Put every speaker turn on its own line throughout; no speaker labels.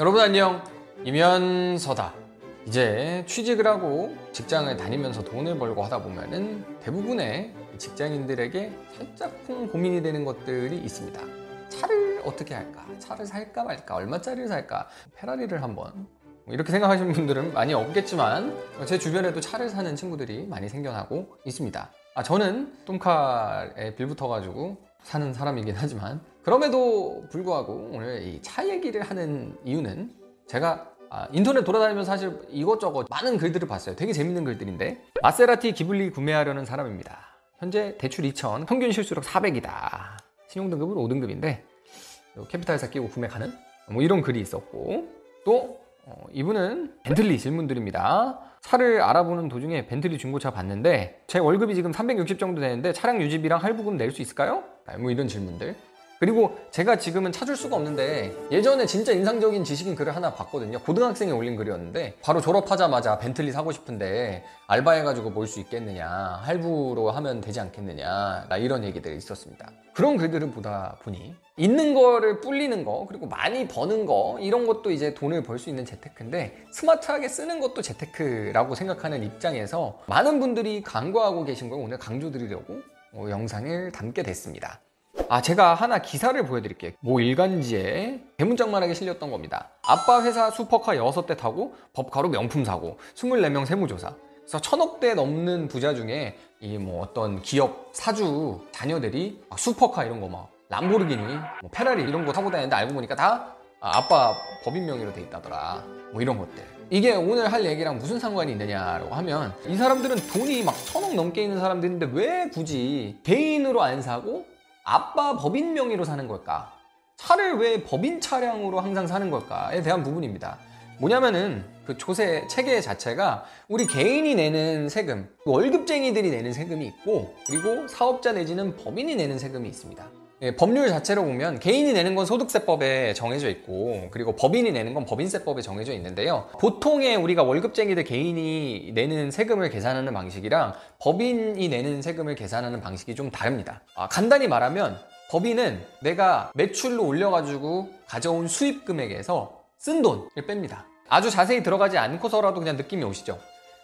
여러분 안녕. 이면서다. 이제 취직을 하고 직장을 다니면서 돈을 벌고 하다 보면은 대부분의 직장인들에게 살짝쿵 고민이 되는 것들이 있습니다. 차를 어떻게 할까? 차를 살까 말까? 얼마짜리를 살까? 페라리를 한번. 뭐 이렇게 생각하시는 분들은 많이 없겠지만 제 주변에도 차를 사는 친구들이 많이 생겨나고 있습니다. 아 저는 똥카에 빌붙어가지고 사는 사람이긴 하지만 그럼에도 불구하고 오늘 이 차 얘기를 하는 이유는 제가 아, 인터넷 돌아다니면서 사실 이것저것 많은 글들을 봤어요. 되게 재밌는 글들인데 마세라티 기블리 구매하려는 사람입니다. 현재 대출 2천, 평균 실수력 400이다. 신용등급은 5등급인데 캐피탈사 끼고 구매 가는? 뭐 이런 글이 있었고 또 어, 이분은 벤틀리 질문들입니다. 차를 알아보는 도중에 벤틀리 중고차 봤는데 제 월급이 지금 360 정도 되는데 차량 유지비랑 할부금 낼 수 있을까요? 아, 뭐 이런 질문들. 그리고 제가 지금은 찾을 수가 없는데 예전에 진짜 인상적인 지식인 글을 하나 봤거든요. 고등학생이 올린 글이었는데 바로 졸업하자마자 벤틀리 사고 싶은데 알바해가지고 뭘 수 있겠느냐 할부로 하면 되지 않겠느냐 이런 얘기들이 있었습니다. 그런 글들을 보다 보니 있는 거를 불리는 거 그리고 많이 버는 거 이런 것도 이제 돈을 벌 수 있는 재테크인데 스마트하게 쓰는 것도 재테크라고 생각하는 입장에서 많은 분들이 강구하고 계신 걸 오늘 강조드리려고 어, 영상을 담게 됐습니다. 아 제가 하나 기사를 보여드릴게요. 모 일간지에 대문짝만하게 실렸던 겁니다. 아빠 회사 슈퍼카 6대 타고 법카로 명품 사고 24명 세무조사. 그래서 천억대 넘는 부자 중에 이 뭐 어떤 기업 사주 자녀들이 슈퍼카 이런 거 막 람보르기니 뭐 페라리 이런 거 타고 다니는데 알고 보니까 다 아빠 법인 명의로 돼 있다더라. 뭐 이런 것들. 이게 오늘 할 얘기랑 무슨 상관이 있느냐라고 하면 이 사람들은 돈이 막 천억 넘게 있는 사람들인데 왜 굳이 개인으로 안 사고 아빠 법인 명의로 사는 걸까? 차를 왜 법인 차량으로 항상 사는 걸까에 대한 부분입니다. 뭐냐면은 그 조세 체계 자체가 우리 개인이 내는 세금, 월급쟁이들이 내는 세금이 있고 그리고 사업자 내지는 법인이 내는 세금이 있습니다. 예, 법률 자체로 보면 개인이 내는 건 소득세법에 정해져 있고 그리고 법인이 내는 건 법인세법에 정해져 있는데요. 보통의 우리가 월급쟁이들 개인이 내는 세금을 계산하는 방식이랑 법인이 내는 세금을 계산하는 방식이 좀 다릅니다. 아, 간단히 말하면 법인은 내가 매출로 올려가지고 가져온 수입 금액에서 쓴 돈을 뺍니다. 아주 자세히 들어가지 않고서라도 그냥 느낌이 오시죠?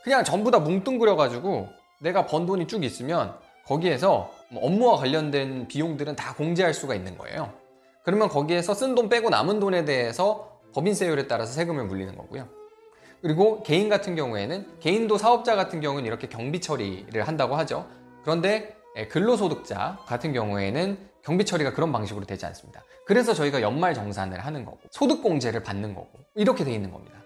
그냥 전부 다 뭉뚱그려가지고 내가 번 돈이 쭉 있으면 거기에서 뭐 업무와 관련된 비용들은 다 공제할 수가 있는 거예요. 그러면 거기에서 쓴 돈 빼고 남은 돈에 대해서 법인세율에 따라서 세금을 물리는 거고요. 그리고 개인 같은 경우에는 개인도 사업자 같은 경우는 이렇게 경비 처리를 한다고 하죠. 그런데 예, 근로소득자 같은 경우에는 경비 처리가 그런 방식으로 되지 않습니다. 그래서 저희가 연말 정산을 하는 거고 소득공제를 받는 거고 이렇게 돼 있는 겁니다.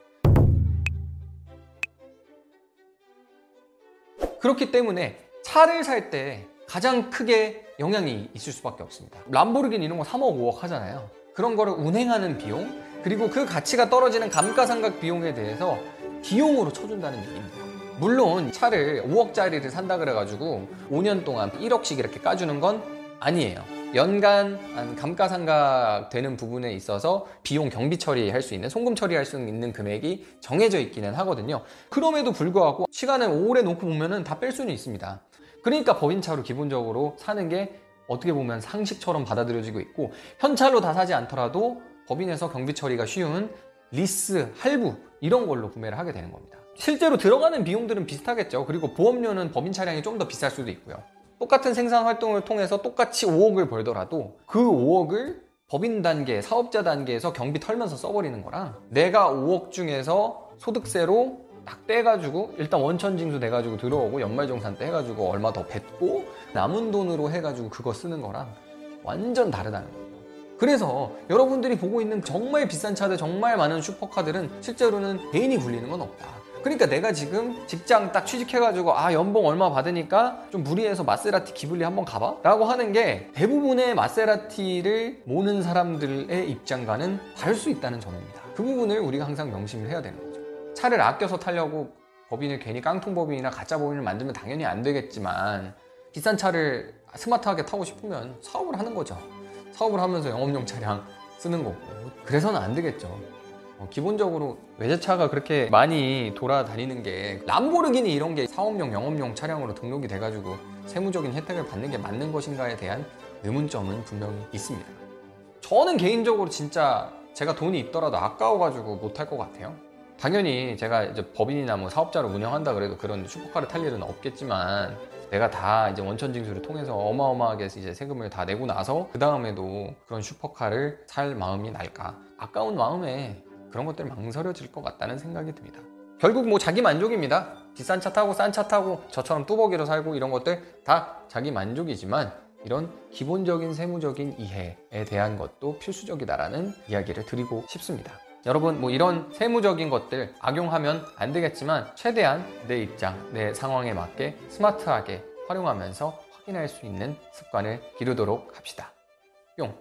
그렇기 때문에 차를 살 때 가장 크게 영향이 있을 수밖에 없습니다. 람보르기니 이런 거 3억, 5억 하잖아요. 그런 거를 운행하는 비용, 그리고 그 가치가 떨어지는 감가상각 비용에 대해서 비용으로 쳐준다는 얘기입니다. 물론 차를 5억짜리를 산다 그래가지고 5년 동안 1억씩 이렇게 까주는 건 아니에요. 연간 감가상각 되는 부분에 있어서 비용 경비 처리할 수 있는 송금 처리할 수 있는 금액이 정해져 있기는 하거든요. 그럼에도 불구하고 시간을 오래 놓고 보면은 다 뺄 수는 있습니다. 그러니까 법인차로 기본적으로 사는 게 어떻게 보면 상식처럼 받아들여지고 있고 현찰로 다 사지 않더라도 법인에서 경비 처리가 쉬운 리스, 할부 이런 걸로 구매를 하게 되는 겁니다. 실제로 들어가는 비용들은 비슷하겠죠. 그리고 보험료는 법인 차량이 좀 더 비쌀 수도 있고요. 똑같은 생산 활동을 통해서 똑같이 5억을 벌더라도 그 5억을 법인 단계, 사업자 단계에서 경비 털면서 써버리는 거랑 내가 5억 중에서 소득세로 딱 떼가지고 일단 원천징수 돼가지고 들어오고 연말정산 때 해가지고 얼마 더 뱉고 남은 돈으로 해가지고 그거 쓰는 거랑 완전 다르다는 거예요. 그래서 여러분들이 보고 있는 정말 비싼 차들, 정말 많은 슈퍼카들은 실제로는 개인이 굴리는 건 없다. 그러니까 내가 지금 직장 딱 취직해가지고 아 연봉 얼마 받으니까 좀 무리해서 마세라티 기블리 한번 가봐 라고 하는 게 대부분의 마세라티를 모는 사람들의 입장과는 다를 수 있다는 점입니다 그 부분을 우리가 항상 명심을 해야 되는 거죠 차를 아껴서 타려고 법인을 괜히 깡통 법인이나 가짜 법인을 만들면 당연히 안 되겠지만 비싼 차를 스마트하게 타고 싶으면 사업을 하는 거죠 사업을 하면서 영업용 차량 쓰는 거고 그래서는 안 되겠죠 어, 기본적으로 외제차가 그렇게 많이 돌아다니는 게 람보르기니 이런 게 사업용 영업용 차량으로 등록이 돼가지고 세무적인 혜택을 받는 게 맞는 것인가에 대한 의문점은 분명히 있습니다. 저는 개인적으로 진짜 제가 돈이 있더라도 아까워가지고 못할 것 같아요. 당연히 제가 이제 법인이나 뭐 사업자를 운영한다 그래도 그런 슈퍼카를 탈 일은 없겠지만 내가 다 이제 원천 징수를 통해서 어마어마하게 이제 세금을 다 내고 나서 그 다음에도 그런 슈퍼카를 살 마음이 날까 아까운 마음에 그런 것들 망설여질 것 같다는 생각이 듭니다. 결국 뭐 자기 만족입니다. 비싼 차 타고 싼 차 타고 저처럼 뚜벅이로 살고 이런 것들 다 자기 만족이지만 이런 기본적인 세무적인 이해에 대한 것도 필수적이다라는 이야기를 드리고 싶습니다. 여러분 뭐 이런 세무적인 것들 악용하면 안 되겠지만 최대한 내 입장, 내 상황에 맞게 스마트하게 활용하면서 확인할 수 있는 습관을 기르도록 합시다. 뿅!